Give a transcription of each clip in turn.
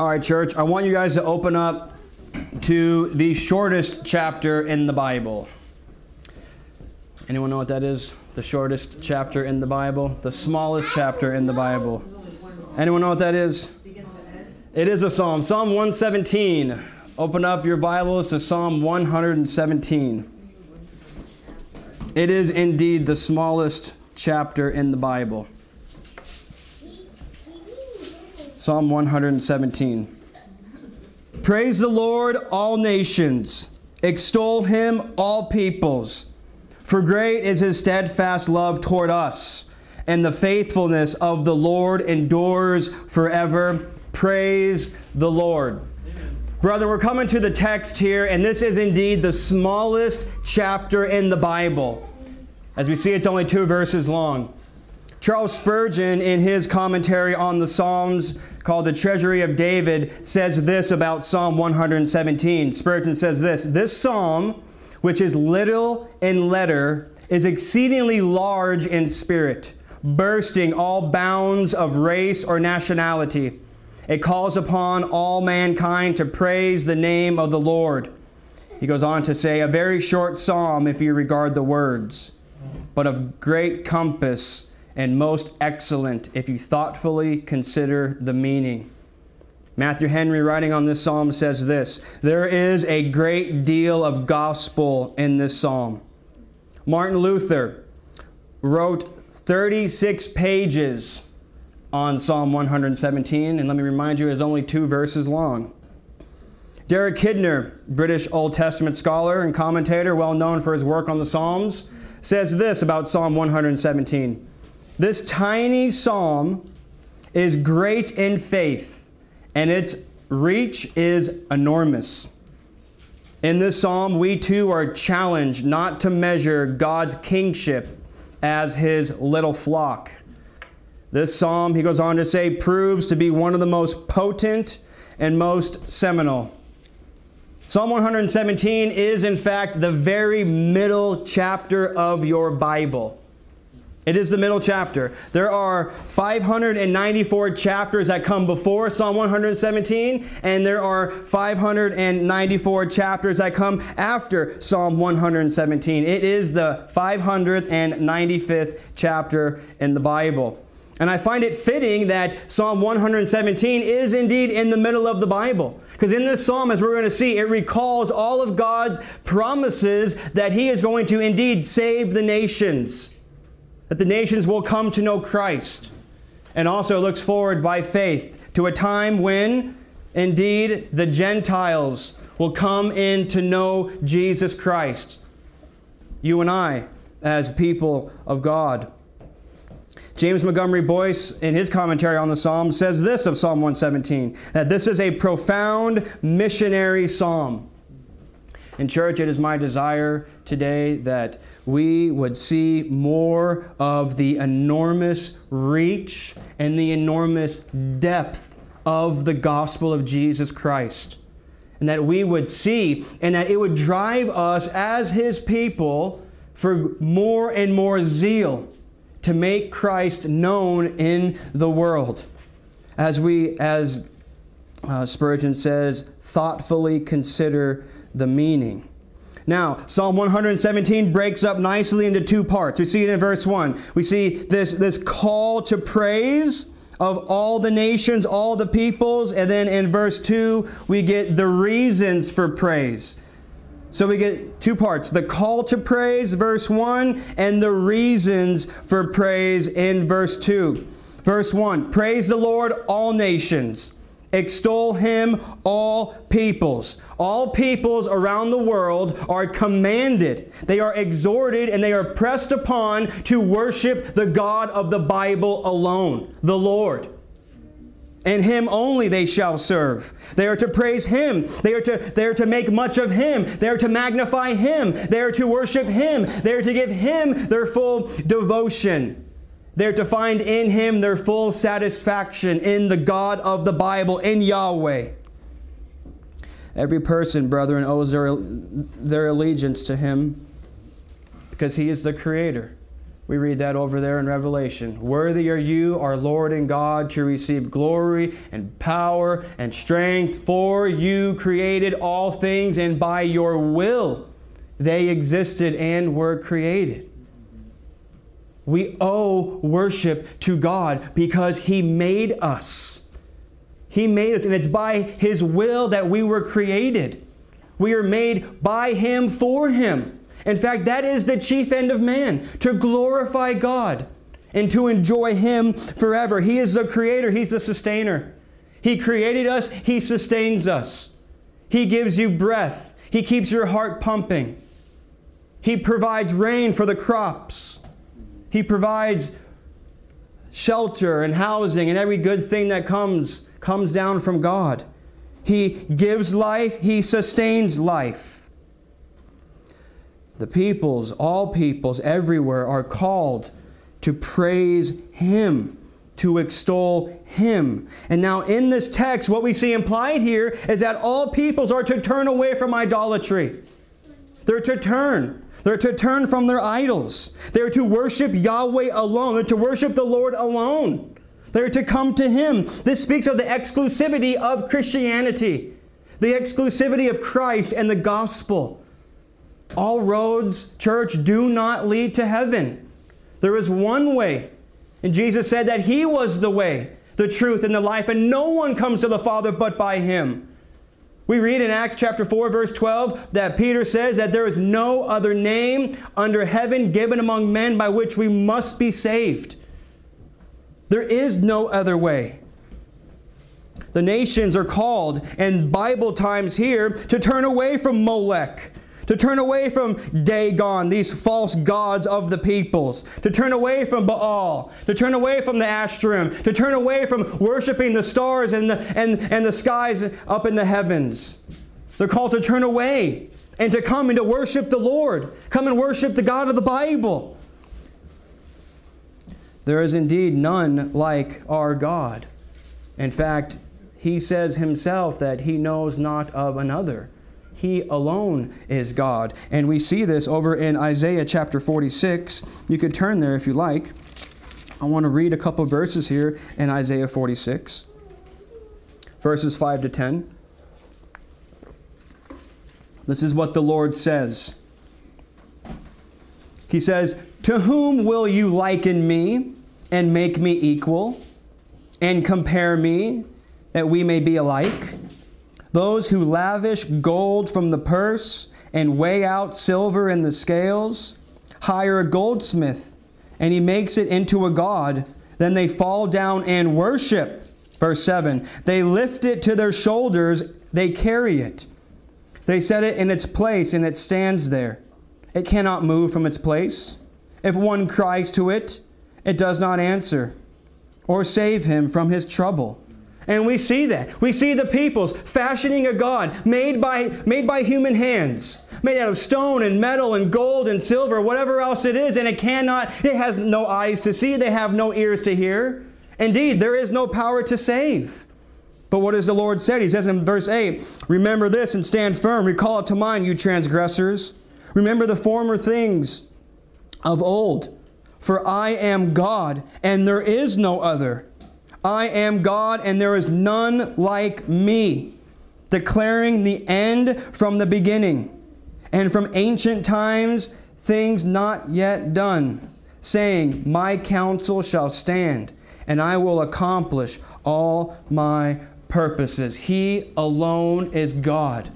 All right, church, I want you guys to open up to the shortest chapter in the Bible. Anyone know what that is? The shortest chapter in the Bible? The smallest chapter in the Bible. Anyone know what that is? It is a psalm. Psalm 117. Open up your Bibles to Psalm 117. It is indeed the smallest chapter in the Bible. Psalm 117. Praise the Lord, all nations. Extol him, all peoples. For great is his steadfast love toward us, and the faithfulness of the Lord endures forever. Praise the Lord. Brother, we're coming to the text here, and this is indeed the smallest chapter in the Bible. As we see, it's only two verses long. Charles Spurgeon, in his commentary on the Psalms called The Treasury of David, says this about Psalm 117. Spurgeon says this This psalm, which is little in letter, is exceedingly large in spirit, bursting all bounds of race or nationality. It calls upon all mankind to praise the name of the Lord. He goes on to say, A very short psalm if you regard the words, but of great compass and most excellent if you thoughtfully consider the meaning. Matthew Henry, writing on this psalm, says this There is a great deal of gospel in this psalm. Martin Luther wrote 36 pages on Psalm 117, and let me remind you, it's only two verses long. Derek Kidner, British Old Testament scholar and commentator, well known for his work on the Psalms, says this about Psalm 117. This tiny psalm is great in faith, and its reach is enormous. In this psalm, we too are challenged not to measure God's kingship as his little flock. This psalm, he goes on to say, proves to be one of the most potent and most seminal. Psalm 117 is, in fact, the very middle chapter of your Bible. It is the middle chapter. There are 594 chapters that come before Psalm 117, and there are 594 chapters that come after Psalm 117. It is the 595th chapter in the Bible. And I find it fitting that Psalm 117 is indeed in the middle of the Bible. Because in this psalm, as we're going to see, it recalls all of God's promises that He is going to indeed save the nations that the nations will come to know Christ, and also looks forward by faith to a time when, indeed, the Gentiles will come in to know Jesus Christ. You and I, as people of God. James Montgomery Boice, in his commentary on the psalm, says this of Psalm 117 that this is a profound missionary psalm. In church, it is my desire today that we would see more of the enormous reach and the enormous depth of the gospel of Jesus Christ. And that we would see and that it would drive us as His people for more and more zeal to make Christ known in the world. As we, as uh, Spurgeon says, thoughtfully consider the meaning. Now, Psalm 117 breaks up nicely into two parts. We see it in verse 1. We see this, this call to praise of all the nations, all the peoples. And then in verse 2, we get the reasons for praise. So we get two parts the call to praise, verse 1, and the reasons for praise in verse 2. Verse 1 Praise the Lord, all nations. Extol him, all peoples. All peoples around the world are commanded, they are exhorted, and they are pressed upon to worship the God of the Bible alone, the Lord. And him only they shall serve. They are to praise him. They are to, they are to make much of him. They are to magnify him. They are to worship him. They are to give him their full devotion. They're to find in Him their full satisfaction in the God of the Bible, in Yahweh. Every person, brethren, owes their, their allegiance to Him because He is the Creator. We read that over there in Revelation. Worthy are you, our Lord and God, to receive glory and power and strength, for you created all things, and by your will they existed and were created. We owe worship to God because He made us. He made us, and it's by His will that we were created. We are made by Him for Him. In fact, that is the chief end of man to glorify God and to enjoy Him forever. He is the creator, He's the sustainer. He created us, He sustains us. He gives you breath, He keeps your heart pumping. He provides rain for the crops, He provides shelter and housing and every good thing that comes comes down from God. He gives life, He sustains life. The peoples, all peoples everywhere, are called to praise Him, to extol Him. And now, in this text, what we see implied here is that all peoples are to turn away from idolatry. They're to turn. They're to turn from their idols. They're to worship Yahweh alone. They're to worship the Lord alone. They're to come to Him. This speaks of the exclusivity of Christianity, the exclusivity of Christ and the gospel. All roads, church, do not lead to heaven. There is one way. And Jesus said that He was the way, the truth, and the life, and no one comes to the Father but by Him. We read in Acts chapter 4, verse 12, that Peter says that there is no other name under heaven given among men by which we must be saved. There is no other way. The nations are called, in Bible times here, to turn away from Molech, to turn away from Dagon, these false gods of the peoples, to turn away from Baal, to turn away from the Ashtarim, to turn away from worshiping the stars and the, and, and the skies up in the heavens. They're called to turn away and to come and to worship the Lord. Come and worship the God of the Bible. There is indeed none like our God. In fact, he says himself that he knows not of another. He alone is God. And we see this over in Isaiah chapter 46. You could turn there if you like. I want to read a couple verses here in Isaiah 46, verses 5 to 10. This is what the Lord says. He says, To whom will you liken me and make me equal and compare me that we may be alike? Those who lavish gold from the purse and weigh out silver in the scales hire a goldsmith, and he makes it into a god. Then they fall down and worship. Verse 7 They lift it to their shoulders, they carry it. They set it in its place, and it stands there. It cannot move from its place. If one cries to it, it does not answer or save him from his trouble. And we see that. We see the peoples fashioning a God made by, made by human hands, made out of stone and metal and gold and silver, whatever else it is, and it cannot, it has no eyes to see, they have no ears to hear. Indeed, there is no power to save. But what does the Lord say? He says in verse 8, Remember this and stand firm. Recall it to mind, you transgressors. Remember the former things of old. For I am God, and there is no other. I am God and there is none like me, declaring the end from the beginning, and from ancient times things not yet done, saying, My counsel shall stand, and I will accomplish all my purposes. He alone is God.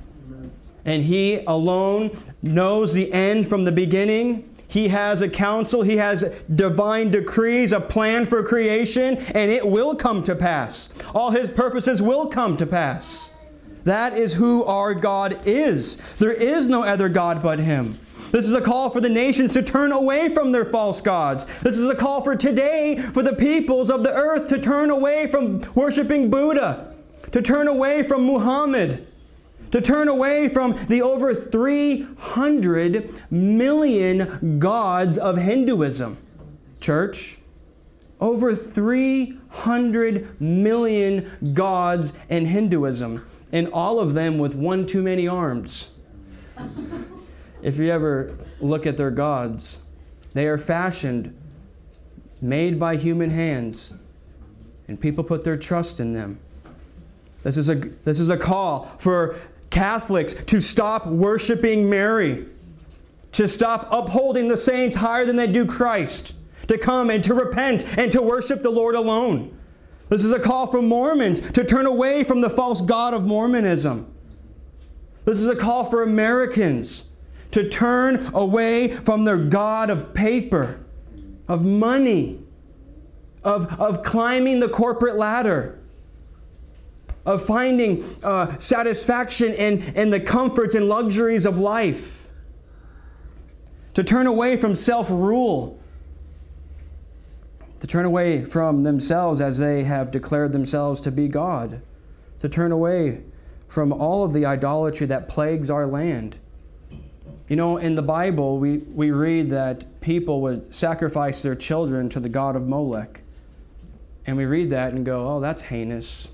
And He alone knows the end from the beginning he has a counsel, He has divine decrees, a plan for creation, and it will come to pass. All His purposes will come to pass. That is who our God is. There is no other God but Him. This is a call for the nations to turn away from their false gods. This is a call for today for the peoples of the earth to turn away from worshiping Buddha, to turn away from Muhammad, to turn away from the over 300 million gods of Hinduism. Church, over 300 million gods in Hinduism, and all of them with one too many arms. if you ever look at their gods, they are fashioned made by human hands, and people put their trust in them. This is a, this is a call for Catholics to stop worshiping Mary, to stop upholding the saints higher than they do Christ, to come and to repent and to worship the Lord alone. This is a call for Mormons to turn away from the false God of Mormonism. This is a call for Americans to turn away from their God of paper, of money, of, of climbing the corporate ladder, of finding uh, satisfaction in, in the comforts and luxuries of life, to turn away from self rule, to turn away from themselves as they have declared themselves to be God, to turn away from all of the idolatry that plagues our land. You know, in the Bible, we, we read that people would sacrifice their children to the god of Molech. And we read that and go, oh, that's heinous.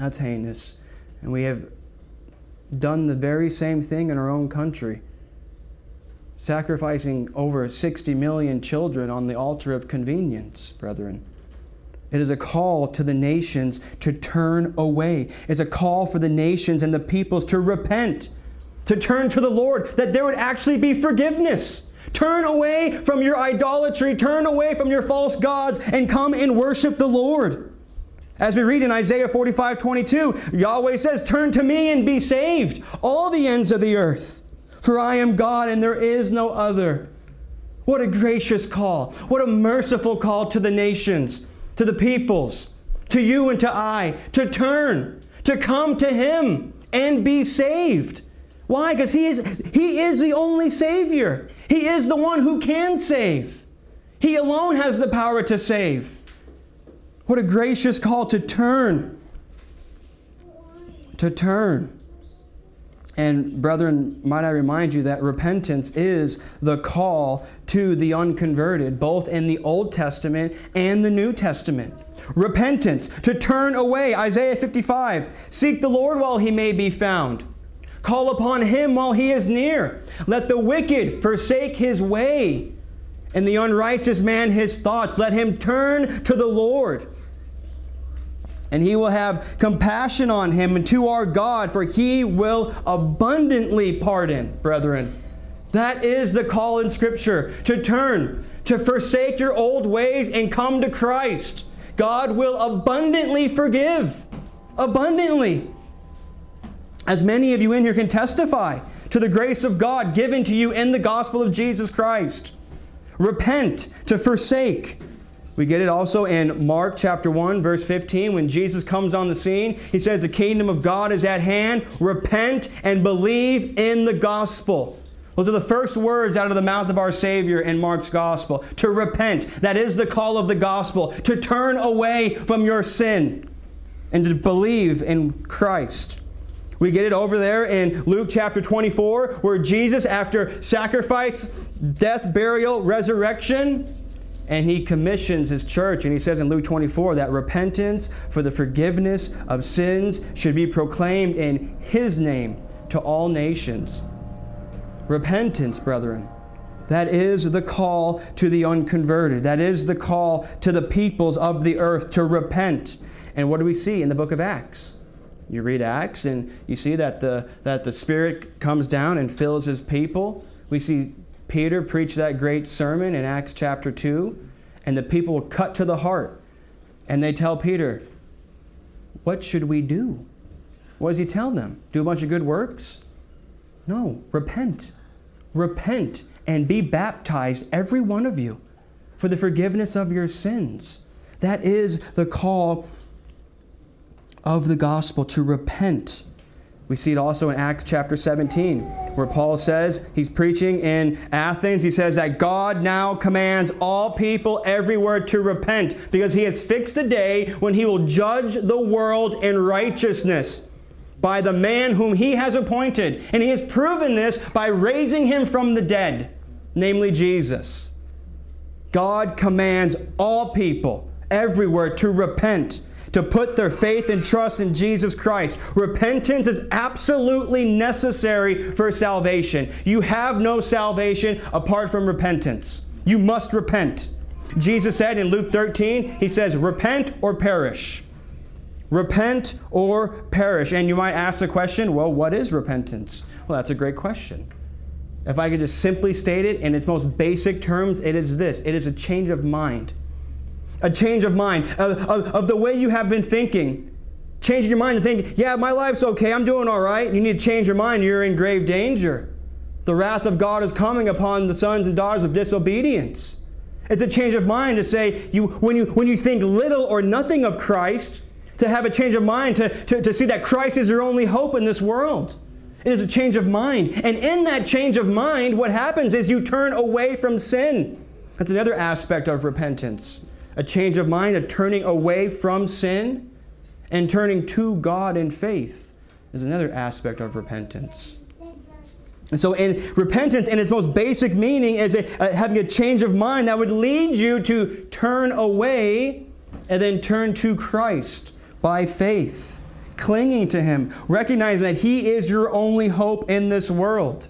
That's heinous. And we have done the very same thing in our own country, sacrificing over 60 million children on the altar of convenience, brethren. It is a call to the nations to turn away. It's a call for the nations and the peoples to repent, to turn to the Lord, that there would actually be forgiveness. Turn away from your idolatry, turn away from your false gods, and come and worship the Lord. As we read in Isaiah 45 22, Yahweh says, Turn to me and be saved, all the ends of the earth, for I am God and there is no other. What a gracious call. What a merciful call to the nations to the peoples, to you and to I, to turn, to come to Him and be saved. Why? Because he is, he is the only Savior. He is the one who can save. He alone has the power to save. What a gracious call to turn. To turn. And, brethren, might I remind you that repentance is the call to the unconverted, both in the Old Testament and the New Testament. Repentance, to turn away. Isaiah 55 Seek the Lord while he may be found, call upon him while he is near. Let the wicked forsake his way, and the unrighteous man his thoughts. Let him turn to the Lord and he will have compassion on him and to our God, for he will abundantly pardon, brethren. That is the call in Scripture to turn, to forsake your old ways and come to Christ. God will abundantly forgive. Abundantly. As many of you in here can testify to the grace of God given to you in the gospel of Jesus Christ. Repent, to forsake, we get it also in Mark chapter 1, verse 15, when Jesus comes on the scene. He says, The kingdom of God is at hand. Repent and believe in the gospel. Those are the first words out of the mouth of our Savior in Mark's gospel. To repent. That is the call of the gospel. To turn away from your sin and to believe in Christ. We get it over there in Luke chapter 24, where Jesus, after sacrifice, death, burial, resurrection, and he commissions his church. And he says in Luke 24 that repentance for the forgiveness of sins should be proclaimed in his name to all nations. Repentance, brethren. That is the call to the unconverted. That is the call to the peoples of the earth to repent. And what do we see in the book of Acts? You read Acts and you see that the, that the Spirit comes down and fills his people. We see Peter preached that great sermon in Acts chapter 2, and the people cut to the heart. And they tell Peter, What should we do? What does he tell them? Do a bunch of good works? No, repent. Repent and be baptized, every one of you, for the forgiveness of your sins. That is the call of the gospel to repent we see it also in Acts chapter 17, where Paul says, he's preaching in Athens. He says that God now commands all people everywhere to repent because he has fixed a day when he will judge the world in righteousness by the man whom he has appointed. And he has proven this by raising him from the dead, namely Jesus. God commands all people everywhere to repent to put their faith and trust in Jesus Christ. Repentance is absolutely necessary for salvation. You have no salvation apart from repentance. You must repent. Jesus said in Luke 13, He says, Repent or perish. Repent or perish. And you might ask the question, well, what is repentance? Well, that's a great question. If I could just simply state it in its most basic terms, it is this it is a change of mind. A change of mind, of, of, of the way you have been thinking. Changing your mind and think, yeah, my life's okay, I'm doing all right. You need to change your mind, you're in grave danger. The wrath of God is coming upon the sons and daughters of disobedience. It's a change of mind to say, you, when, you, when you think little or nothing of Christ, to have a change of mind, to, to, to see that Christ is your only hope in this world. It is a change of mind. And in that change of mind, what happens is you turn away from sin. That's another aspect of repentance. A change of mind, a turning away from sin and turning to God in faith is another aspect of repentance. And so, in repentance, in its most basic meaning, is a, a, uh, having a change of mind that would lead you to turn away and then turn to Christ by faith, clinging to Him, recognizing that He is your only hope in this world.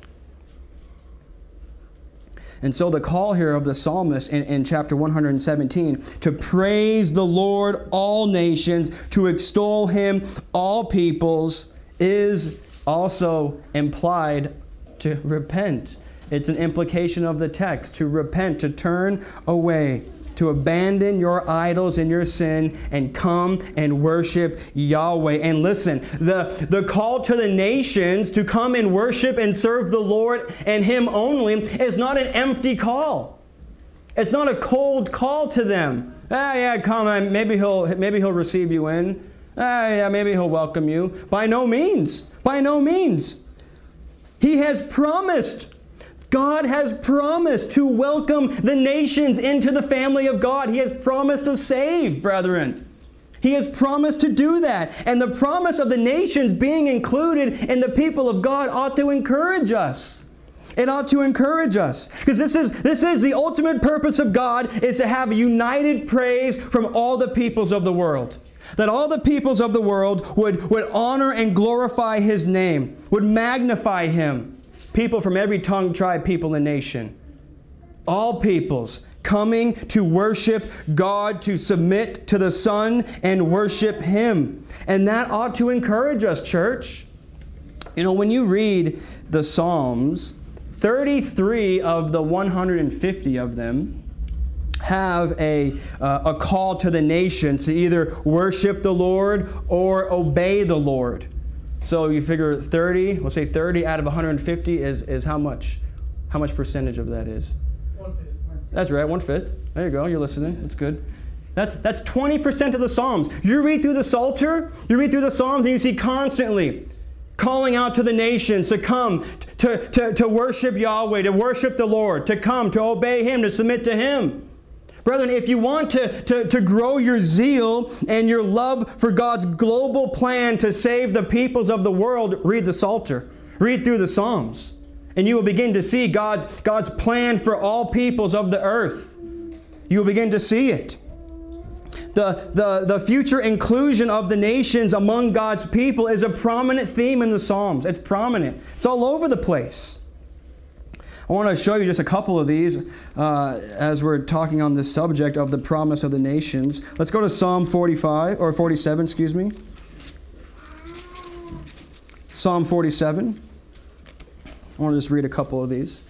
And so, the call here of the psalmist in, in chapter 117 to praise the Lord, all nations, to extol Him, all peoples, is also implied to repent. It's an implication of the text to repent, to turn away to abandon your idols and your sin and come and worship Yahweh. And listen, the, the call to the nations to come and worship and serve the Lord and Him only is not an empty call. It's not a cold call to them. Ah, yeah, come. Maybe he'll maybe he'll receive you in. Ah, yeah, maybe he'll welcome you. By no means. By no means. He has promised God has promised to welcome the nations into the family of God. He has promised to save, brethren. He has promised to do that. And the promise of the nations being included in the people of God ought to encourage us. It ought to encourage us. Because this is, this is the ultimate purpose of God is to have united praise from all the peoples of the world. That all the peoples of the world would, would honor and glorify His name, would magnify Him people from every tongue, tribe, people, and nation. All peoples coming to worship God, to submit to the Son and worship Him. And that ought to encourage us, church. You know, when you read the Psalms, 33 of the 150 of them have a, uh, a call to the nations to either worship the Lord or obey the Lord. So you figure 30, we'll say 30 out of 150 is, is how much? How much percentage of that is? One fifth. That's right, one fifth. There you go, you're listening. That's good. That's, that's 20% of the Psalms. You read through the Psalter, you read through the Psalms, and you see constantly calling out to the nations to come to, to, to worship Yahweh, to worship the Lord, to come, to obey Him, to submit to Him. Brethren, if you want to, to, to grow your zeal and your love for God's global plan to save the peoples of the world, read the Psalter. Read through the Psalms. And you will begin to see God's, God's plan for all peoples of the earth. You will begin to see it. The, the, the future inclusion of the nations among God's people is a prominent theme in the Psalms. It's prominent, it's all over the place. I want to show you just a couple of these uh, as we're talking on this subject of the promise of the nations. Let's go to Psalm 45 or 47, excuse me. Psalm 47. I want to just read a couple of these.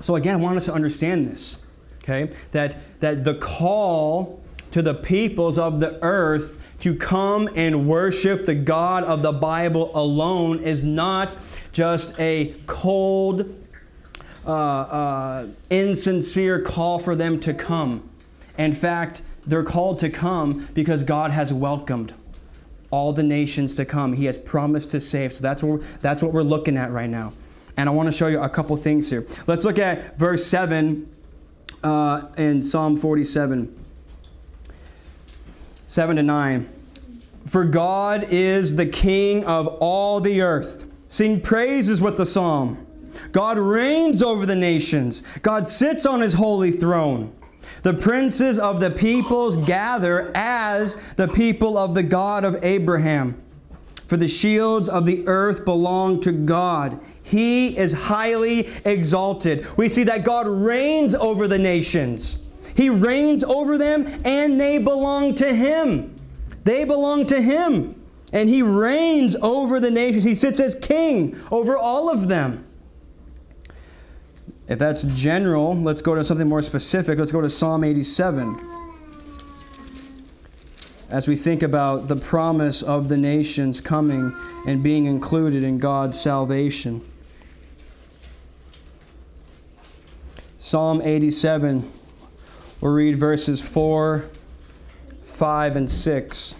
So again, I want us to understand this, okay? That that the call to the peoples of the earth to come and worship the God of the Bible alone is not just a cold, uh, uh, insincere call for them to come. In fact, they're called to come because God has welcomed all the nations to come. He has promised to save. So that's what, that's what we're looking at right now. And I want to show you a couple things here. Let's look at verse 7 uh, in Psalm 47. 7 to 9. For God is the King of all the earth. Sing praises with the psalm. God reigns over the nations. God sits on his holy throne. The princes of the peoples gather as the people of the God of Abraham. For the shields of the earth belong to God. He is highly exalted. We see that God reigns over the nations. He reigns over them and they belong to Him. They belong to Him. And He reigns over the nations. He sits as king over all of them. If that's general, let's go to something more specific. Let's go to Psalm 87 as we think about the promise of the nations coming and being included in God's salvation. Psalm 87, we'll read verses 4, 5, and 6.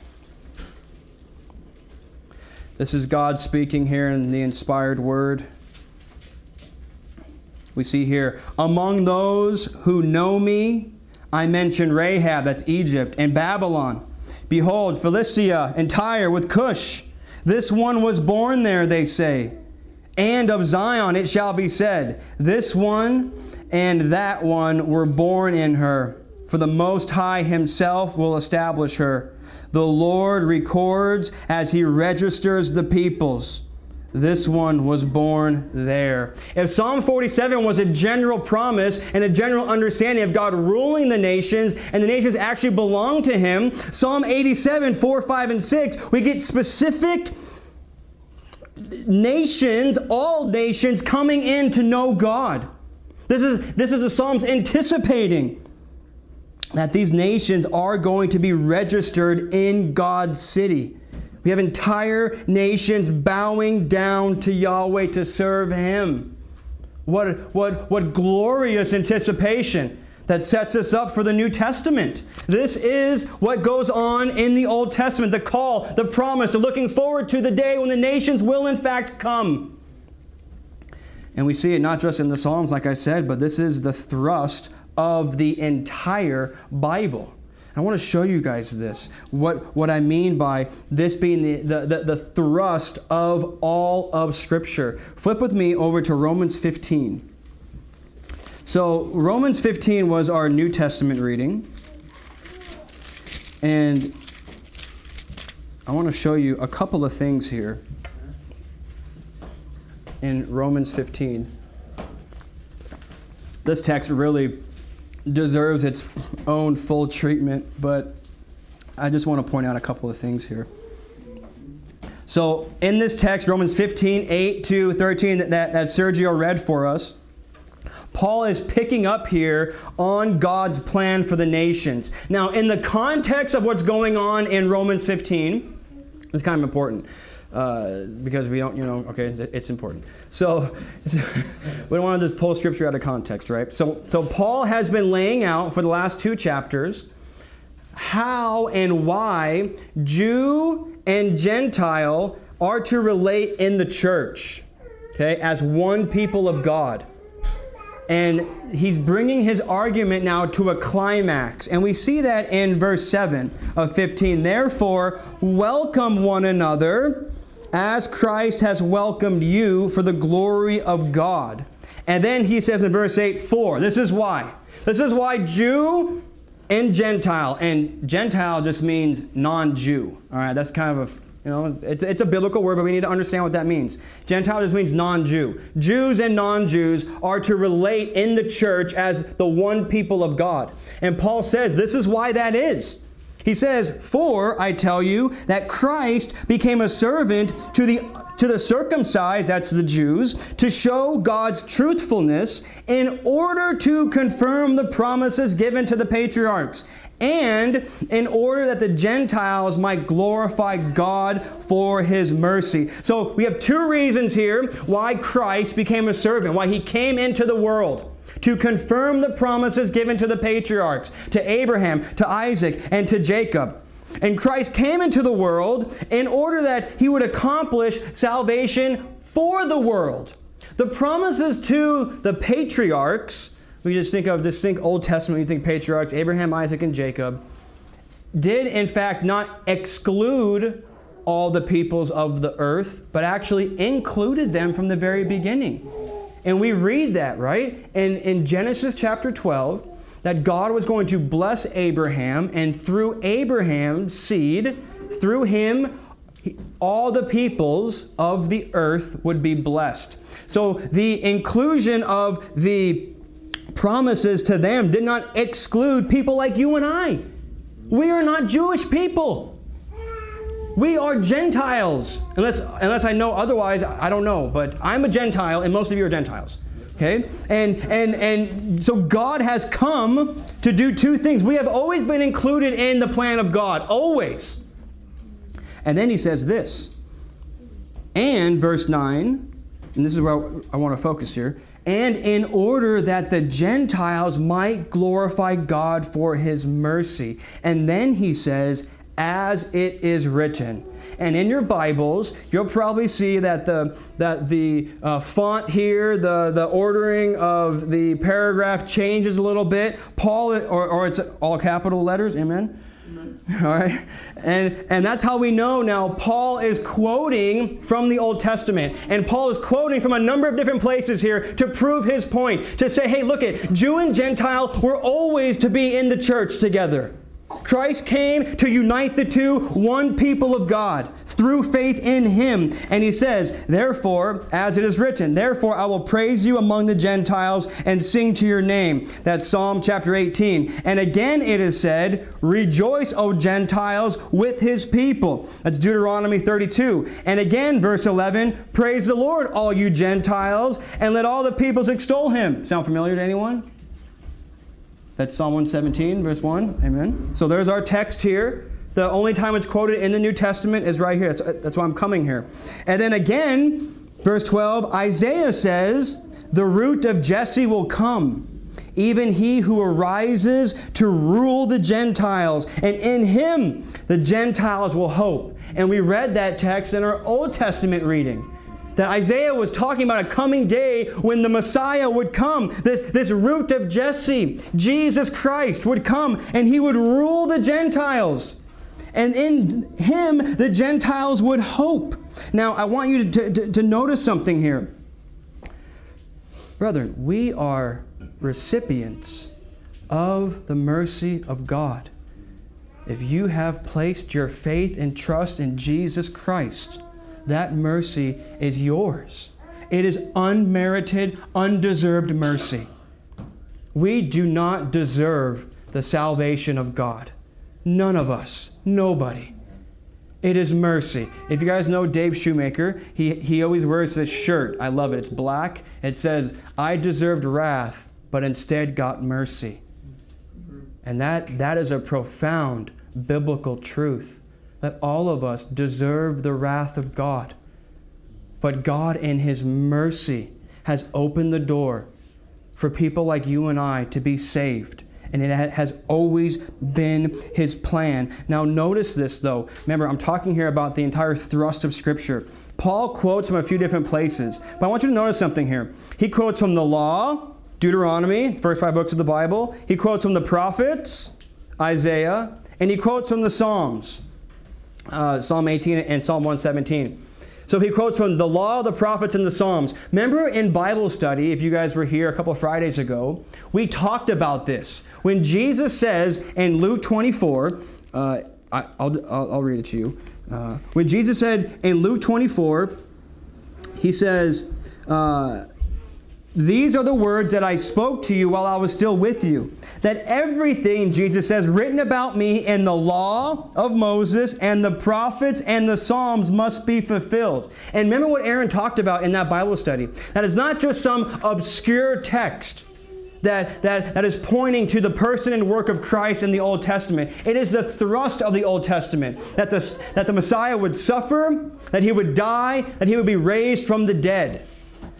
This is God speaking here in the inspired word. We see here, among those who know me, I mention Rahab, that's Egypt, and Babylon Behold, Philistia and Tyre with Cush. This one was born there, they say. And of Zion it shall be said, This one and that one were born in her. For the Most High Himself will establish her. The Lord records as He registers the peoples. This one was born there. If Psalm 47 was a general promise and a general understanding of God ruling the nations and the nations actually belong to Him, Psalm 87, 4, 5, and 6, we get specific nations, all nations, coming in to know God. This is, this is the Psalms anticipating that these nations are going to be registered in God's city. We have entire nations bowing down to Yahweh to serve Him. What, what, what glorious anticipation that sets us up for the New Testament. This is what goes on in the Old Testament the call, the promise, of looking forward to the day when the nations will, in fact, come. And we see it not just in the Psalms, like I said, but this is the thrust of the entire Bible. I want to show you guys this, what, what I mean by this being the, the, the, the thrust of all of Scripture. Flip with me over to Romans 15. So, Romans 15 was our New Testament reading. And I want to show you a couple of things here in Romans 15. This text really deserves its own full treatment, but I just want to point out a couple of things here. So, in this text, Romans 15, 8 to 13, that, that Sergio read for us, Paul is picking up here on God's plan for the nations. Now, in the context of what's going on in Romans 15, it's kind of important. Uh, because we don't, you know, okay, it's important. So we don't want to just pull scripture out of context, right? So, so Paul has been laying out for the last two chapters how and why Jew and Gentile are to relate in the church, okay, as one people of God. And he's bringing his argument now to a climax. And we see that in verse 7 of 15. Therefore, welcome one another as Christ has welcomed you for the glory of God. And then he says in verse 8, 4, this is why. This is why Jew and Gentile, and Gentile just means non Jew. All right, that's kind of a you know, it's, it's a biblical word, but we need to understand what that means. Gentile just means non Jew. Jews and non Jews are to relate in the church as the one people of God. And Paul says this is why that is. He says, For I tell you that Christ became a servant to the, to the circumcised, that's the Jews, to show God's truthfulness in order to confirm the promises given to the patriarchs, and in order that the Gentiles might glorify God for his mercy. So we have two reasons here why Christ became a servant, why he came into the world to confirm the promises given to the patriarchs, to Abraham, to Isaac, and to Jacob. And Christ came into the world in order that he would accomplish salvation for the world. The promises to the patriarchs, we just think of this think Old Testament, you think patriarchs, Abraham, Isaac, and Jacob, did in fact not exclude all the peoples of the earth, but actually included them from the very beginning. And we read that, right? In, in Genesis chapter 12, that God was going to bless Abraham, and through Abraham's seed, through him, all the peoples of the earth would be blessed. So the inclusion of the promises to them did not exclude people like you and I. We are not Jewish people. We are Gentiles. Unless, unless I know otherwise, I don't know. But I'm a Gentile, and most of you are Gentiles. Okay? And, and, and so God has come to do two things. We have always been included in the plan of God, always. And then he says this. And, verse 9, and this is where I want to focus here, and in order that the Gentiles might glorify God for his mercy. And then he says, as it is written. And in your Bibles, you'll probably see that the, that the uh, font here, the, the ordering of the paragraph changes a little bit. Paul, or, or it's all capital letters, amen? All right? And, and that's how we know now Paul is quoting from the Old Testament. And Paul is quoting from a number of different places here to prove his point. To say, hey, look at Jew and Gentile were always to be in the church together. Christ came to unite the two, one people of God, through faith in him. And he says, Therefore, as it is written, Therefore I will praise you among the Gentiles and sing to your name. That's Psalm chapter 18. And again it is said, Rejoice, O Gentiles, with his people. That's Deuteronomy 32. And again, verse 11, Praise the Lord, all you Gentiles, and let all the peoples extol him. Sound familiar to anyone? That's Psalm 117, verse 1. Amen. So there's our text here. The only time it's quoted in the New Testament is right here. That's, that's why I'm coming here. And then again, verse 12, Isaiah says, The root of Jesse will come, even he who arises to rule the Gentiles. And in him, the Gentiles will hope. And we read that text in our Old Testament reading that Isaiah was talking about a coming day when the Messiah would come. This, this root of Jesse, Jesus Christ, would come and he would rule the Gentiles. And in him, the Gentiles would hope. Now, I want you to, to, to notice something here. Brethren, we are recipients of the mercy of God. If you have placed your faith and trust in Jesus Christ, that mercy is yours. It is unmerited, undeserved mercy. We do not deserve the salvation of God. None of us. Nobody. It is mercy. If you guys know Dave Shoemaker, he, he always wears this shirt. I love it. It's black. It says, I deserved wrath, but instead got mercy. And that, that is a profound biblical truth that all of us deserve the wrath of God. But God, in His mercy, has opened the door for people like you and I to be saved. And it has always been His plan. Now, notice this, though. Remember, I'm talking here about the entire thrust of Scripture. Paul quotes from a few different places. But I want you to notice something here. He quotes from the law, Deuteronomy, first five books of the Bible. He quotes from the prophets, Isaiah, and he quotes from the Psalms uh, Psalm 18 and Psalm 117. So he quotes from the law, the prophets, and the Psalms. Remember in Bible study, if you guys were here a couple Fridays ago, we talked about this. When Jesus says in Luke 24, uh, I, will I'll, read it to you. Uh, when Jesus said in Luke 24, he says, uh, these are the words that I spoke to you while I was still with you. That everything, Jesus says, written about me in the law of Moses and the prophets and the Psalms must be fulfilled. And remember what Aaron talked about in that Bible study that it's not just some obscure text that, that, that is pointing to the person and work of Christ in the Old Testament. It is the thrust of the Old Testament that the, that the Messiah would suffer, that he would die, that he would be raised from the dead.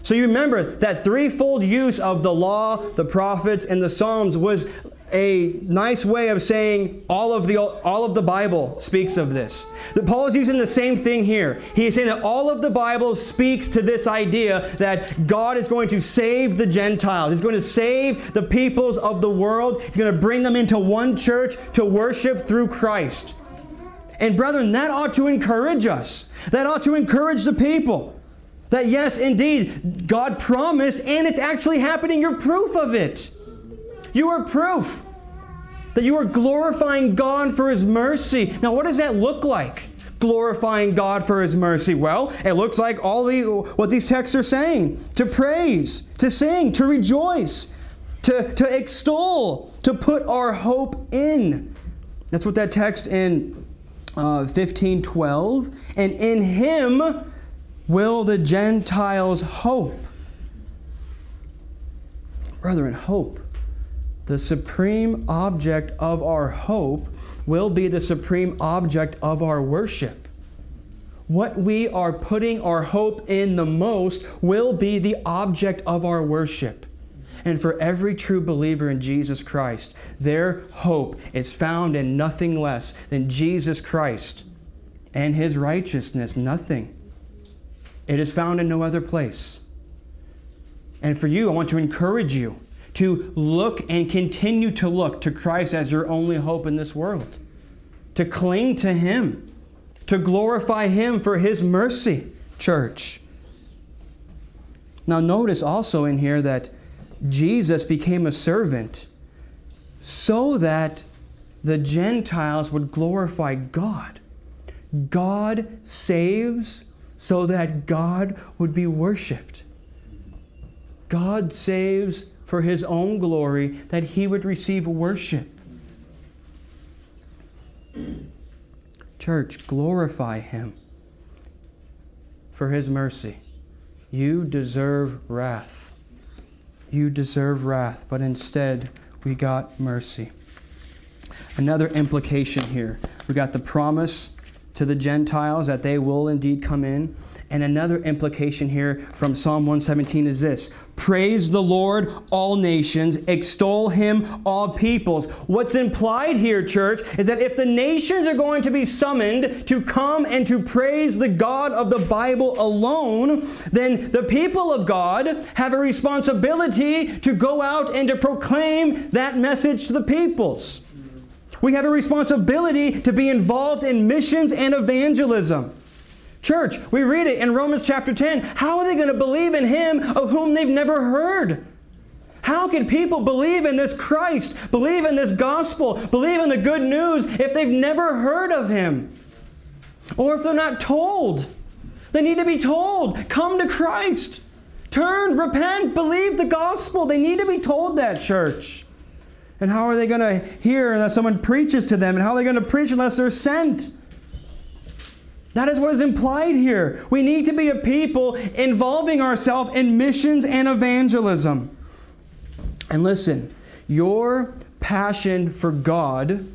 So you remember that threefold use of the law, the prophets, and the Psalms was a nice way of saying all of the all of the Bible speaks of this. That Paul is using the same thing here. He is saying that all of the Bible speaks to this idea that God is going to save the Gentiles. He's going to save the peoples of the world. He's going to bring them into one church to worship through Christ. And brethren, that ought to encourage us. That ought to encourage the people. That yes, indeed, God promised, and it's actually happening. You're proof of it. You are proof that you are glorifying God for His mercy. Now, what does that look like? glorifying God for his mercy? Well, it looks like all the what these texts are saying to praise, to sing, to rejoice, to, to extol, to put our hope in. That's what that text in uh, 1512. And in him will the Gentiles hope. Brethren, hope. The supreme object of our hope will be the supreme object of our worship. What we are putting our hope in the most will be the object of our worship. And for every true believer in Jesus Christ, their hope is found in nothing less than Jesus Christ and his righteousness. Nothing. It is found in no other place. And for you, I want to encourage you to look and continue to look to Christ as your only hope in this world, to cling to Him, to glorify Him for His mercy, church. Now, notice also in here that Jesus became a servant so that the Gentiles would glorify God. God saves so that God would be worshiped. God saves for his own glory that he would receive worship. Church, glorify him for his mercy. You deserve wrath you deserve wrath, but instead we got mercy. Another implication here we got the promise to the Gentiles that they will indeed come in. And another implication here from Psalm 117 is this Praise the Lord, all nations, extol him, all peoples. What's implied here, church, is that if the nations are going to be summoned to come and to praise the God of the Bible alone, then the people of God have a responsibility to go out and to proclaim that message to the peoples. We have a responsibility to be involved in missions and evangelism. Church, we read it in Romans chapter 10. How are they going to believe in him of whom they've never heard? How can people believe in this Christ, believe in this gospel, believe in the good news if they've never heard of him? Or if they're not told? They need to be told come to Christ, turn, repent, believe the gospel. They need to be told that, church. And how are they going to hear unless someone preaches to them? And how are they going to preach unless they're sent? That is what is implied here. We need to be a people involving ourselves in missions and evangelism. And listen, your passion for God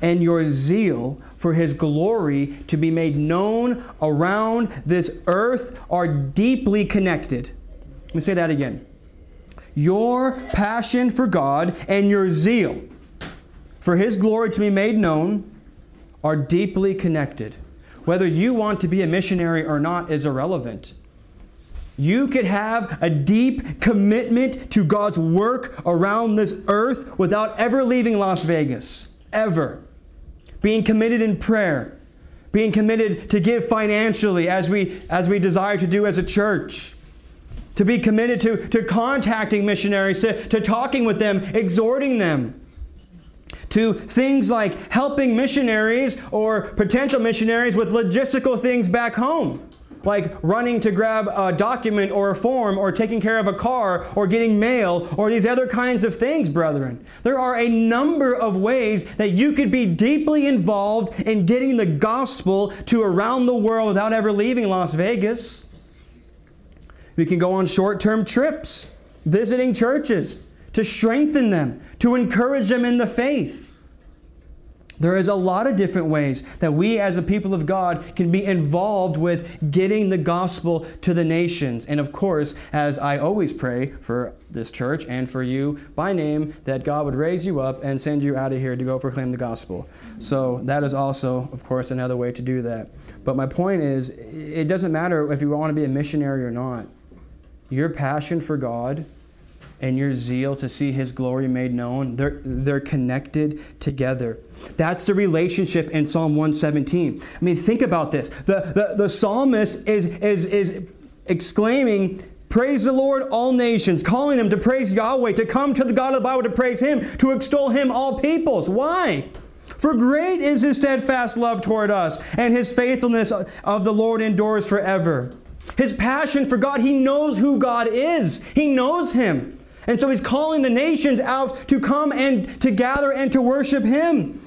and your zeal for His glory to be made known around this earth are deeply connected. Let me say that again. Your passion for God and your zeal for His glory to be made known are deeply connected. Whether you want to be a missionary or not is irrelevant. You could have a deep commitment to God's work around this earth without ever leaving Las Vegas. Ever. Being committed in prayer. Being committed to give financially as we, as we desire to do as a church. To be committed to, to contacting missionaries, to, to talking with them, exhorting them to things like helping missionaries or potential missionaries with logistical things back home, like running to grab a document or a form or taking care of a car or getting mail or these other kinds of things, brethren. There are a number of ways that you could be deeply involved in getting the gospel to around the world without ever leaving Las Vegas. We can go on short term trips, visiting churches to strengthen them, to encourage them in the faith. There is a lot of different ways that we as a people of God can be involved with getting the gospel to the nations. And of course, as I always pray for this church and for you by name, that God would raise you up and send you out of here to go proclaim the gospel. So that is also, of course, another way to do that. But my point is, it doesn't matter if you want to be a missionary or not. Your passion for God and your zeal to see his glory made known, they're, they're connected together. That's the relationship in Psalm 117. I mean, think about this. The, the, the psalmist is, is, is exclaiming, Praise the Lord, all nations, calling them to praise Yahweh, to come to the God of the Bible to praise him, to extol him, all peoples. Why? For great is his steadfast love toward us, and his faithfulness of the Lord endures forever. His passion for God, he knows who God is, he knows him. And so he's calling the nations out to come and to gather and to worship him,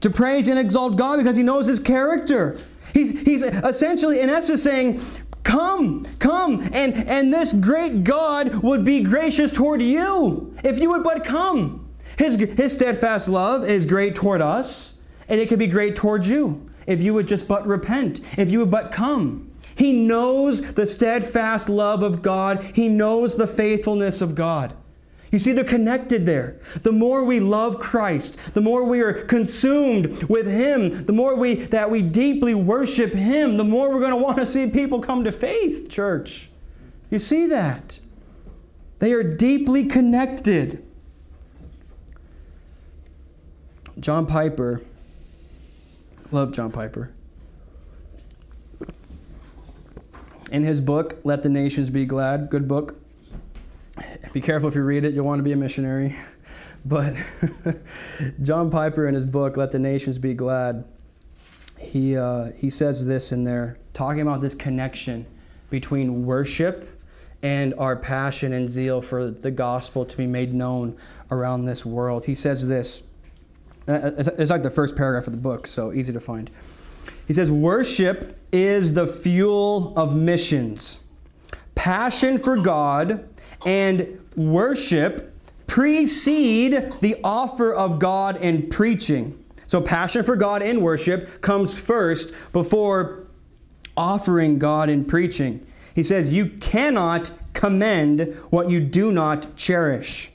to praise and exalt God because he knows his character. He's, he's essentially, in essence, saying, Come, come, and, and this great God would be gracious toward you if you would but come. His, his steadfast love is great toward us, and it could be great toward you if you would just but repent, if you would but come. He knows the steadfast love of God, He knows the faithfulness of God. You see, they're connected there. The more we love Christ, the more we are consumed with Him, the more we that we deeply worship Him, the more we're going to want to see people come to faith, church. You see that? They are deeply connected. John Piper, love John Piper. In his book, Let the Nations Be Glad, good book, be careful if you read it, you'll want to be a missionary. But John Piper, in his book, Let the Nations Be Glad, he, uh, he says this in there, talking about this connection between worship and our passion and zeal for the gospel to be made known around this world. He says this. Uh, it's like the first paragraph of the book, so easy to find. He says, Worship is the fuel of missions. Passion for God and worship precede the offer of God and preaching. So, passion for God and worship comes first before offering God and preaching. He says, You cannot commend what you do not cherish.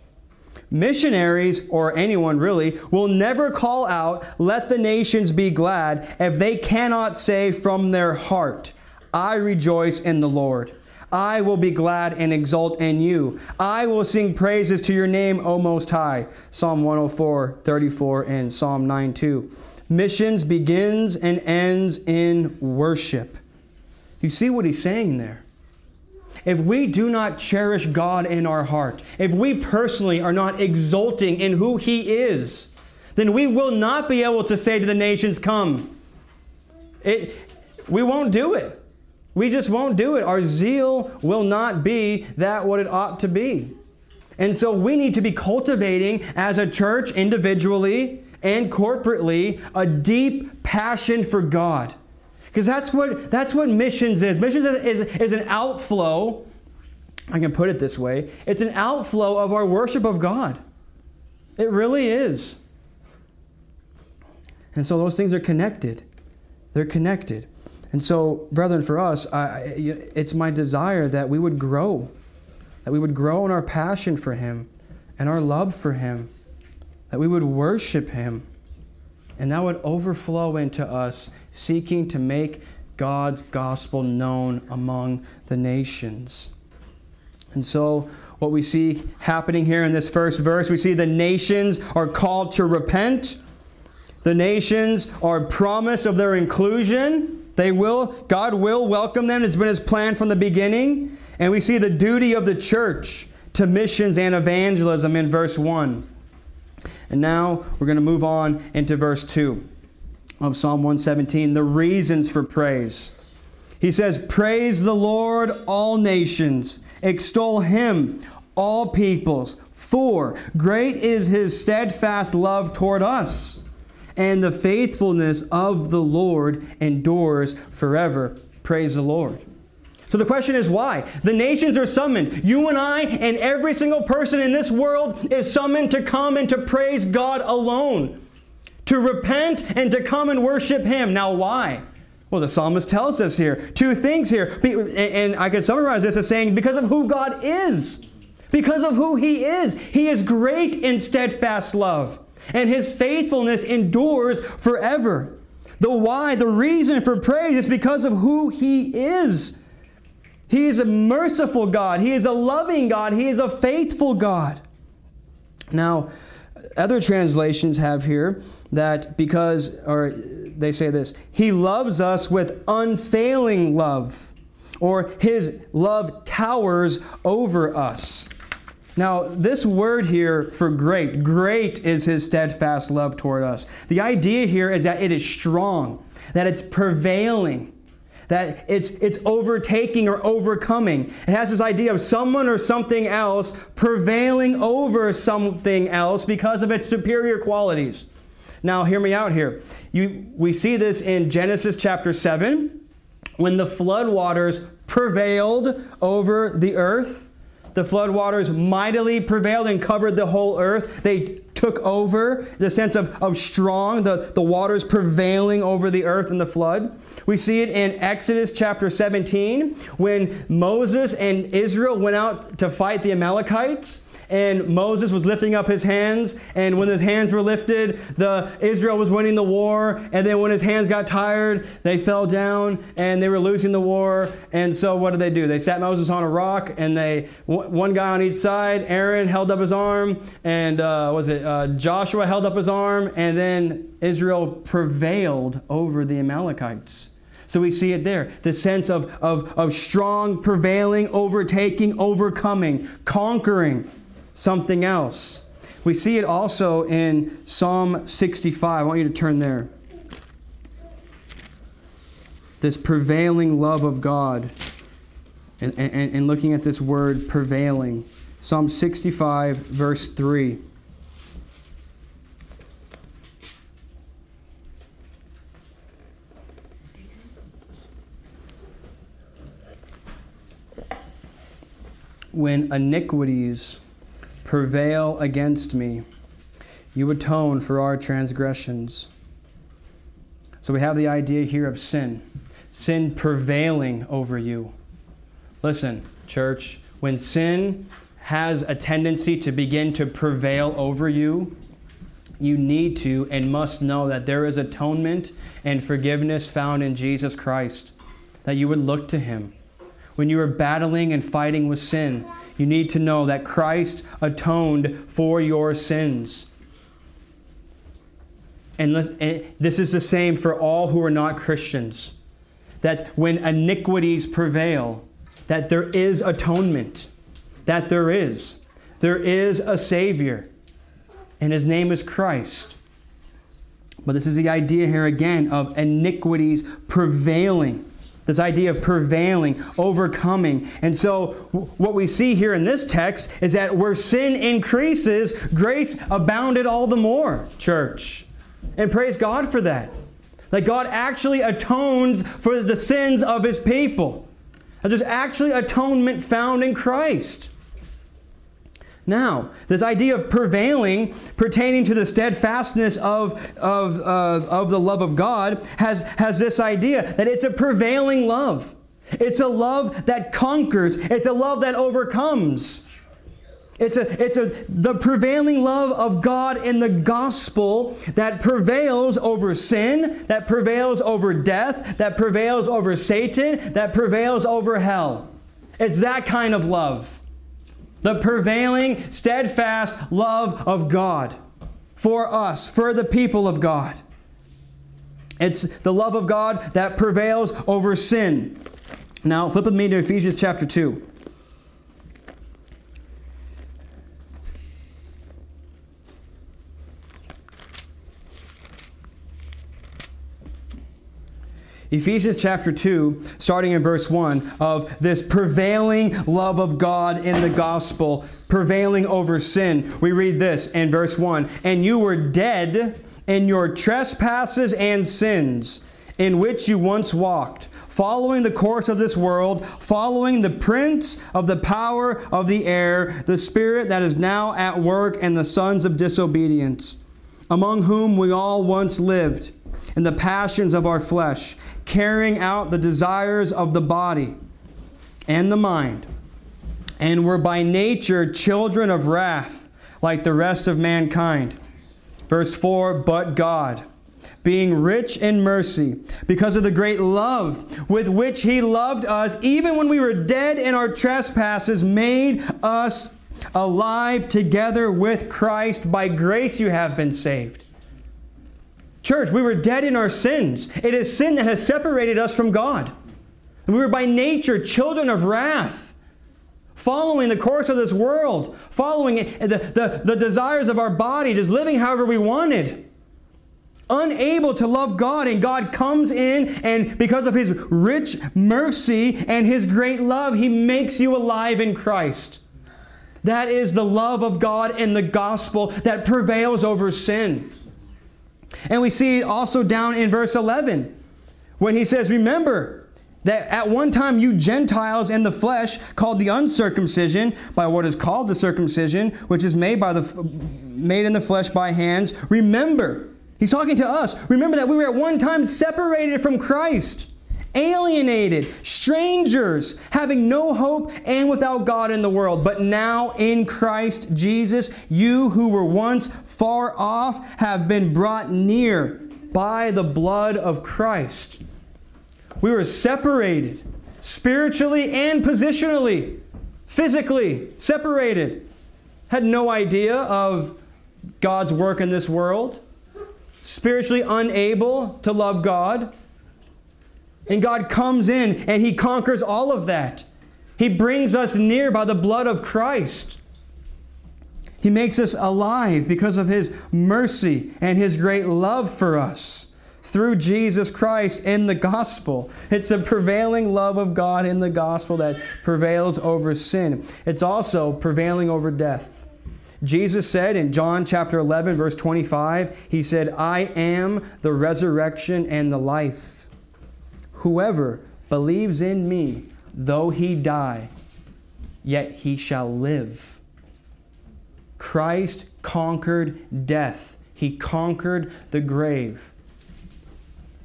Missionaries, or anyone really, will never call out, Let the nations be glad, if they cannot say from their heart, I rejoice in the Lord. I will be glad and exult in you. I will sing praises to your name, O Most High. Psalm 104, 34, and Psalm 9, 2. Missions begins and ends in worship. You see what he's saying there? If we do not cherish God in our heart, if we personally are not exulting in who He is, then we will not be able to say to the nations, Come. It, we won't do it. We just won't do it. Our zeal will not be that what it ought to be. And so we need to be cultivating as a church, individually and corporately, a deep passion for God. Because that's what, that's what missions is. Missions is, is, is an outflow, I can put it this way it's an outflow of our worship of God. It really is. And so those things are connected. They're connected. And so, brethren, for us, I, it's my desire that we would grow, that we would grow in our passion for Him and our love for Him, that we would worship Him, and that would overflow into us seeking to make God's gospel known among the nations. And so, what we see happening here in this first verse, we see the nations are called to repent. The nations are promised of their inclusion. They will, God will welcome them. It's been His plan from the beginning. And we see the duty of the church to missions and evangelism in verse 1. And now we're going to move on into verse 2 of Psalm 117 the reasons for praise. He says, Praise the Lord, all nations, extol Him, all peoples, for great is His steadfast love toward us and the faithfulness of the Lord endures forever. Praise the Lord. So the question is why? The nations are summoned. You and I and every single person in this world is summoned to come and to praise God alone, to repent and to come and worship Him. Now, why? Well, the psalmist tells us here two things here. And I could summarize this as saying, because of who God is. Because of who He is. He is great in steadfast love and his faithfulness endures forever. The why, the reason for praise is because of who he is. He is a merciful God, he is a loving God, he is a faithful God. Now, other translations have here that because, or they say this, he loves us with unfailing love, or his love towers over us. Now, this word here for great, great is his steadfast love toward us. The idea here is that it is strong, that it's prevailing, that it's, it's overtaking or overcoming. It has this idea of someone or something else prevailing over something else because of its superior qualities. Now, hear me out here. You, we see this in Genesis chapter 7 when the flood waters prevailed over the earth the flood waters mightily prevailed and covered the whole earth. They took over the sense of, of strong, the, the waters prevailing over the earth in the flood. We see it in Exodus chapter 17 when Moses and Israel went out to fight the Amalekites and Moses was lifting up his hands, and when his hands were lifted, the Israel was winning the war, and then when his hands got tired, they fell down and they were losing the war. And so what did they do? They sat Moses on a rock, and they one guy on each side. Aaron held up his arm, and uh, was it uh, Joshua held up his arm, and then Israel prevailed over the Amalekites. So we see it there the sense of, of, of strong, prevailing, overtaking, overcoming, conquering something else. We see it also in Psalm 65. I want you to turn there. This prevailing love of God. And, and, and looking at this word prevailing. Psalm 65, verse 3. When iniquities prevail against me. You atone for our transgressions. So we have the idea here of sin, sin prevailing over you. Listen, church, when sin has a tendency to begin to prevail over you, you need to and must know that there is atonement and forgiveness found in Jesus Christ, that you would look to Him. When you are battling and fighting with sin, you need to know that Christ atoned for your sins. And this is the same for all who are not Christians. That when iniquities prevail, that there is atonement. That there is. There is a Savior. And his name is Christ. But this is the idea here again of iniquities prevailing. This idea of prevailing, overcoming. And so, what we see here in this text is that where sin increases, grace abounded all the more, church. And praise God for that. That God actually atones for the sins of his people. That there's actually atonement found in Christ. Now, this idea of prevailing pertaining to the steadfastness of, of, uh, of the love of God has, has this idea that it's a prevailing love. It's a love that conquers, it's a love that overcomes. It's a, it's a, the prevailing love of God in the gospel that prevails over sin, that prevails over death, that prevails over Satan, that prevails over hell. It's that kind of love the prevailing, steadfast love of God for us, for the people of God. It's the love of God that prevails over sin. Now, flip with me to Ephesians chapter 2. Ephesians chapter 2, starting in verse 1, of this prevailing love of God in the gospel, prevailing over sin. We read this in verse 1 And you were dead in your trespasses and sins, in which you once walked, following the course of this world, following the prince of the power of the air, the spirit that is now at work, and the sons of disobedience, among whom we all once lived in the passions of our flesh, carrying out the desires of the body and the mind, and were by nature children of wrath, like the rest of mankind. Verse 4 But God, being rich in mercy, because of the great love with which He loved us, even when we were dead in our trespasses, made us alive together with Christ. By grace you have been saved Church, we were dead in our sins. It is sin that has separated us from God. We were by nature children of wrath. following the course of this world, following the, the, the desires of our body, just living however we wanted. Unable to love God, and God comes in, and because of His rich mercy and His great love, He makes you alive in Christ. That is the love of God in the gospel that prevails over sin. And we see also down in verse 11 when he says, Remember, that at one time you Gentiles in the flesh, called the uncircumcision by what is called the circumcision, which is made by the made in the flesh by hands. Remember, he's talking to us. Remember that we were at one time separated from Christ, alienated, strangers, having no hope and without God in the world. But now in Christ Jesus, you who were once far off have been brought near by the blood of Christ. We were separated spiritually and positionally, physically separated. Had no idea of God's work in this world, spiritually unable to love God. And God comes in and He conquers all of that. He brings us near by the blood of Christ. He makes us alive because of His mercy and His great love for us through Jesus Christ in the gospel. It's a prevailing love of God in the gospel that prevails over sin. It's also prevailing over death. Jesus said in John chapter 11, verse 25, He said, I am the resurrection and the life. Whoever believes in me, though he die, yet he shall live. Christ conquered death, He conquered the grave.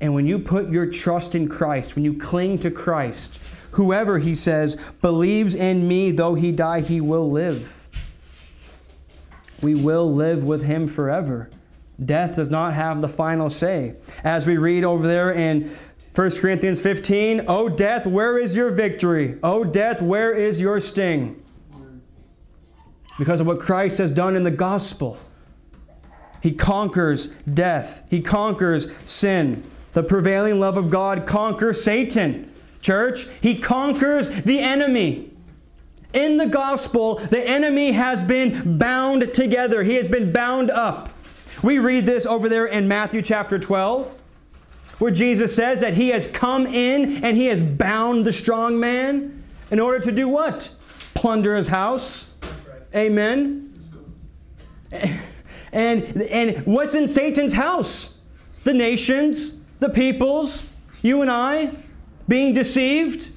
And when you put your trust in Christ, when you cling to Christ, whoever, he says, believes in me, though he die, he will live. We will live with him forever. Death does not have the final say. As we read over there in 1 Corinthians 15, O death, where is your victory? O death, where is your sting? Because of what Christ has done in the gospel. He conquers death, He conquers sin. The prevailing love of God conquers Satan. Church, he conquers the enemy. In the gospel, the enemy has been bound together, he has been bound up. We read this over there in Matthew chapter 12, where Jesus says that he has come in and he has bound the strong man in order to do what? Plunder his house. Amen. And, and what's in Satan's house? The nations, the peoples, you and I, being deceived,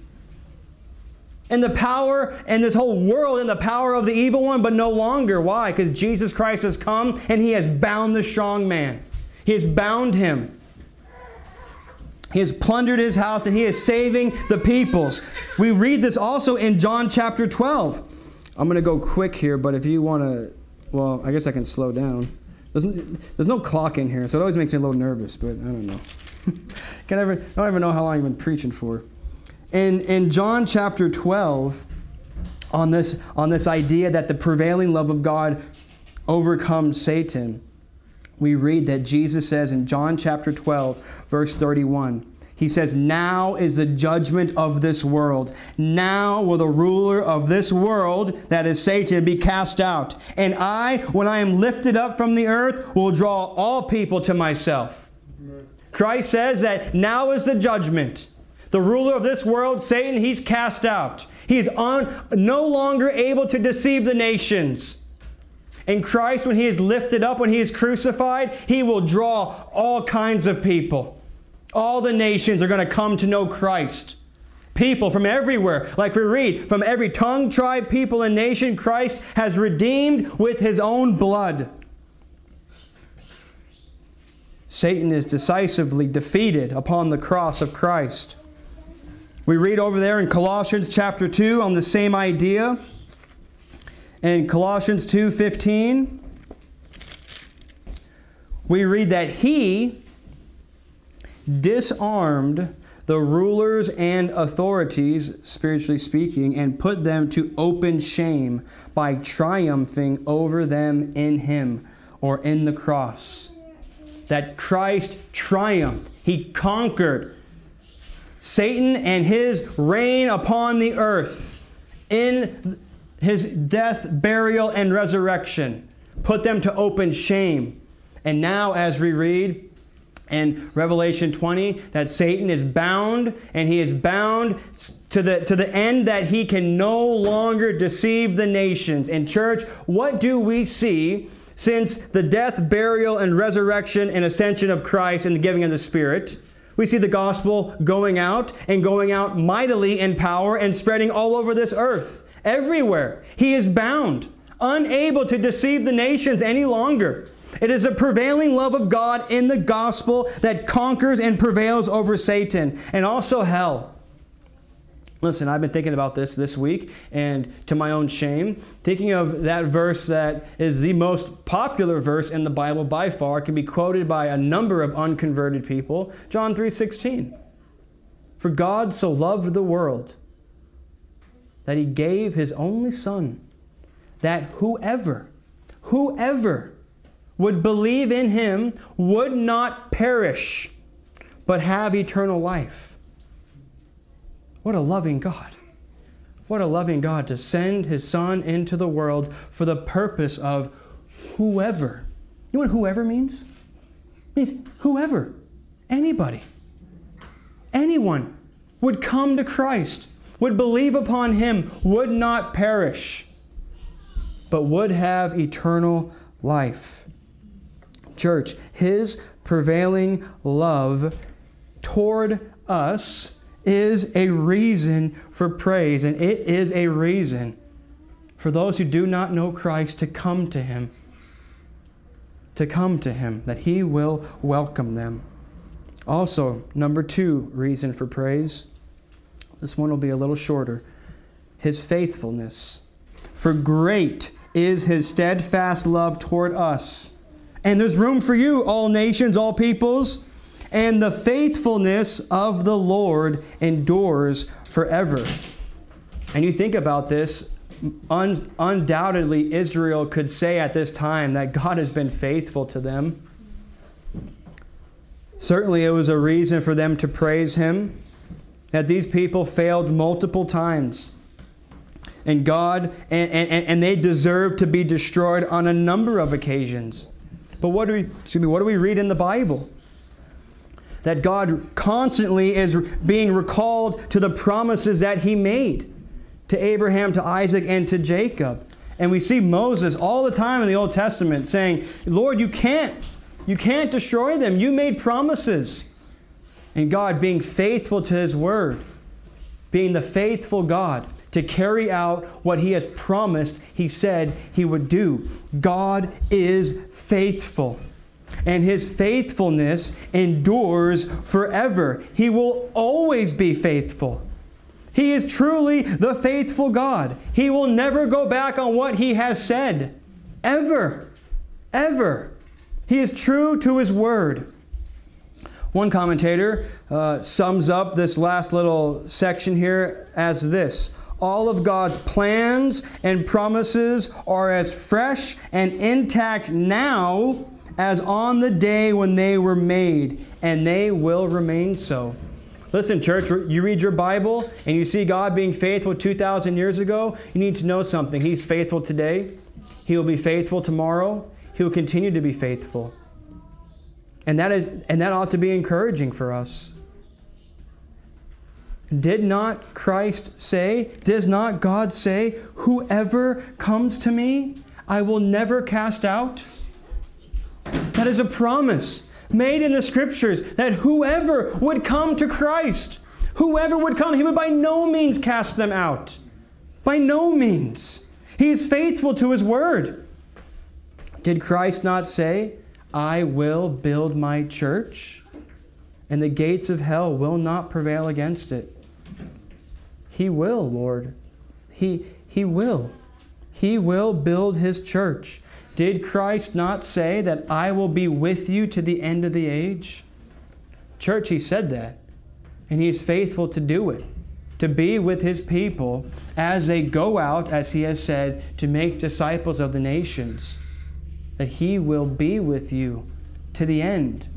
and the power and this whole world in the power of the evil one, but no longer. Why? Because Jesus Christ has come and he has bound the strong man. He has bound him. He has plundered his house and he is saving the peoples. We read this also in John chapter 12. I'm going to go quick here, but if you want to, well, I guess I can slow down. There's, there's no clock in here, so it always makes me a little nervous, but I don't know. Can ever, I don't even know how long I've been preaching for. In, in John chapter 12, on this, on this idea that the prevailing love of God overcomes Satan, we read that Jesus says in John chapter 12, verse 31, he says, Now is the judgment of this world. Now will the ruler of this world, that is Satan, be cast out. And I, when I am lifted up from the earth, will draw all people to myself. Christ says that now is the judgment. The ruler of this world, Satan, he's cast out. He's on, no longer able to deceive the nations. And Christ, when he is lifted up, when he is crucified, he will draw all kinds of people. All the nations are going to come to know Christ. People from everywhere, like we read, from every tongue, tribe, people, and nation, Christ has redeemed with his own blood. Satan is decisively defeated upon the cross of Christ. We read over there in Colossians chapter 2 on the same idea. In Colossians 2:15, we read that he disarmed the rulers and authorities, spiritually speaking, and put them to open shame by triumphing over them in him or in the cross that Christ triumphed. He conquered Satan and his reign upon the earth in his death, burial, and resurrection put them to open shame. And now, as we read in Revelation 20, that Satan is bound, and he is bound to the, to the end that he can no longer deceive the nations. In church, what do we see since the death, burial, and resurrection and ascension of Christ and the giving of the Spirit? We see the gospel going out and going out mightily in power and spreading all over this earth, everywhere. He is bound, unable to deceive the nations any longer. It is the prevailing love of God in the gospel that conquers and prevails over Satan and also hell. Listen, I've been thinking about this this week, and to my own shame, thinking of that verse that is the most popular verse in the Bible by far, can be quoted by a number of unconverted people. John 3:16. For God so loved the world that he gave his only son, that whoever, whoever would believe in him would not perish, but have eternal life. What a loving God. What a loving God to send his Son into the world for the purpose of whoever. You know what whoever means? It means whoever, anybody, anyone would come to Christ, would believe upon him, would not perish, but would have eternal life. Church, his prevailing love toward us is a reason for praise, and it is a reason for those who do not know Christ to come to him. To come to him, that he will welcome them. Also, number two reason for praise. This one will be a little shorter. His faithfulness. For great is his steadfast love toward us. And there's room for you, all nations, all peoples. And the faithfulness of the Lord endures forever. And you think about this, un- undoubtedly, Israel could say at this time that God has been faithful to them. Certainly, it was a reason for them to praise Him that these people failed multiple times. And God, and, and, and they deserve to be destroyed on a number of occasions. But what do we, excuse me, what do we read in the Bible? That God constantly is being recalled to the promises that He made to Abraham, to Isaac, and to Jacob. And we see Moses all the time in the Old Testament saying, Lord, you can't you can't destroy them. You made promises. And God being faithful to His word, being the faithful God to carry out what He has promised He said He would do. God is faithful. And His faithfulness endures forever. He will always be faithful. He is truly the faithful God. He will never go back on what He has said. Ever. Ever. He is true to his word. One commentator uh, sums up this last little section here as this All of God's plans and promises are as fresh and intact now as on the day when they were made, and they will remain so. Listen, church, you read your Bible and you see God being faithful 2,000 years ago, you need to know something. He's faithful today, He will be faithful tomorrow, He will continue to be faithful. And that, is, and that ought to be encouraging for us. Did not Christ say, does not God say, whoever comes to me, I will never cast out? That is a promise made in the scriptures that whoever would come to Christ, whoever would come, he would by no means cast them out. By no means. He is faithful to his word. Did Christ not say, I will build my church, and the gates of hell will not prevail against it. He will, Lord. He, he will. He will build his church. Did Christ not say that I will be with you to the end of the age? Church, he said that. And he is faithful to do it, to be with his people as they go out, as he has said, to make disciples of the nations that He will be with you to the end.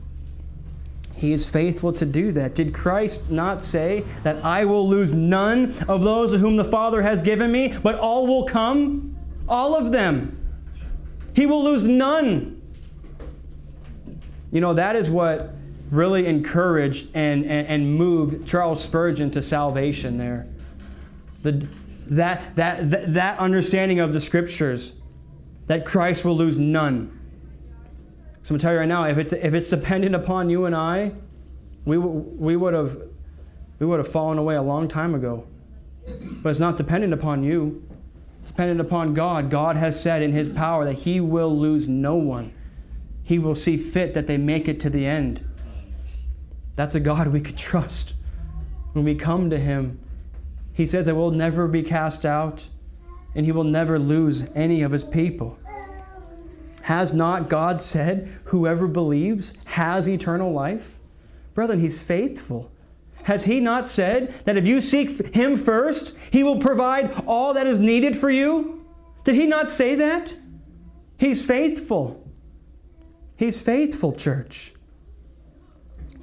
He is faithful to do that. Did Christ not say that I will lose none of those whom the Father has given me, but all will come? All of them. He will lose none. You know, that is what really encouraged and, and, and moved Charles Spurgeon to salvation there. The, that, that, that, that understanding of the scriptures, that Christ will lose none. So I'm going to tell you right now, if it's, if it's dependent upon you and I, we, we, would have, we would have fallen away a long time ago. But it's not dependent upon you. It's dependent upon God. God has said in His power that He will lose no one. He will see fit that they make it to the end. That's a God we could trust. When we come to Him, He says that we'll never be cast out and He will never lose any of His people. Has not God said, Whoever believes has eternal life? Brethren, He's faithful. Has He not said that if you seek Him first, He will provide all that is needed for you? Did He not say that? He's faithful. He's faithful, church.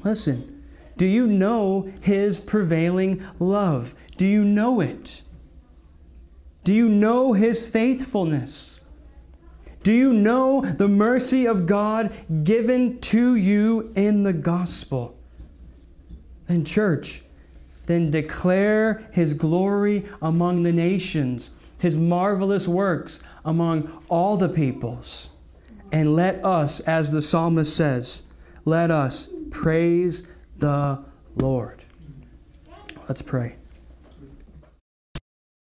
Listen, do you know His prevailing love? Do you know it? Do you know His faithfulness? Do you know the mercy of God given to you in the gospel? Then, church, then declare his glory among the nations, his marvelous works among all the peoples. And let us, as the psalmist says, let us praise the Lord. Let's pray.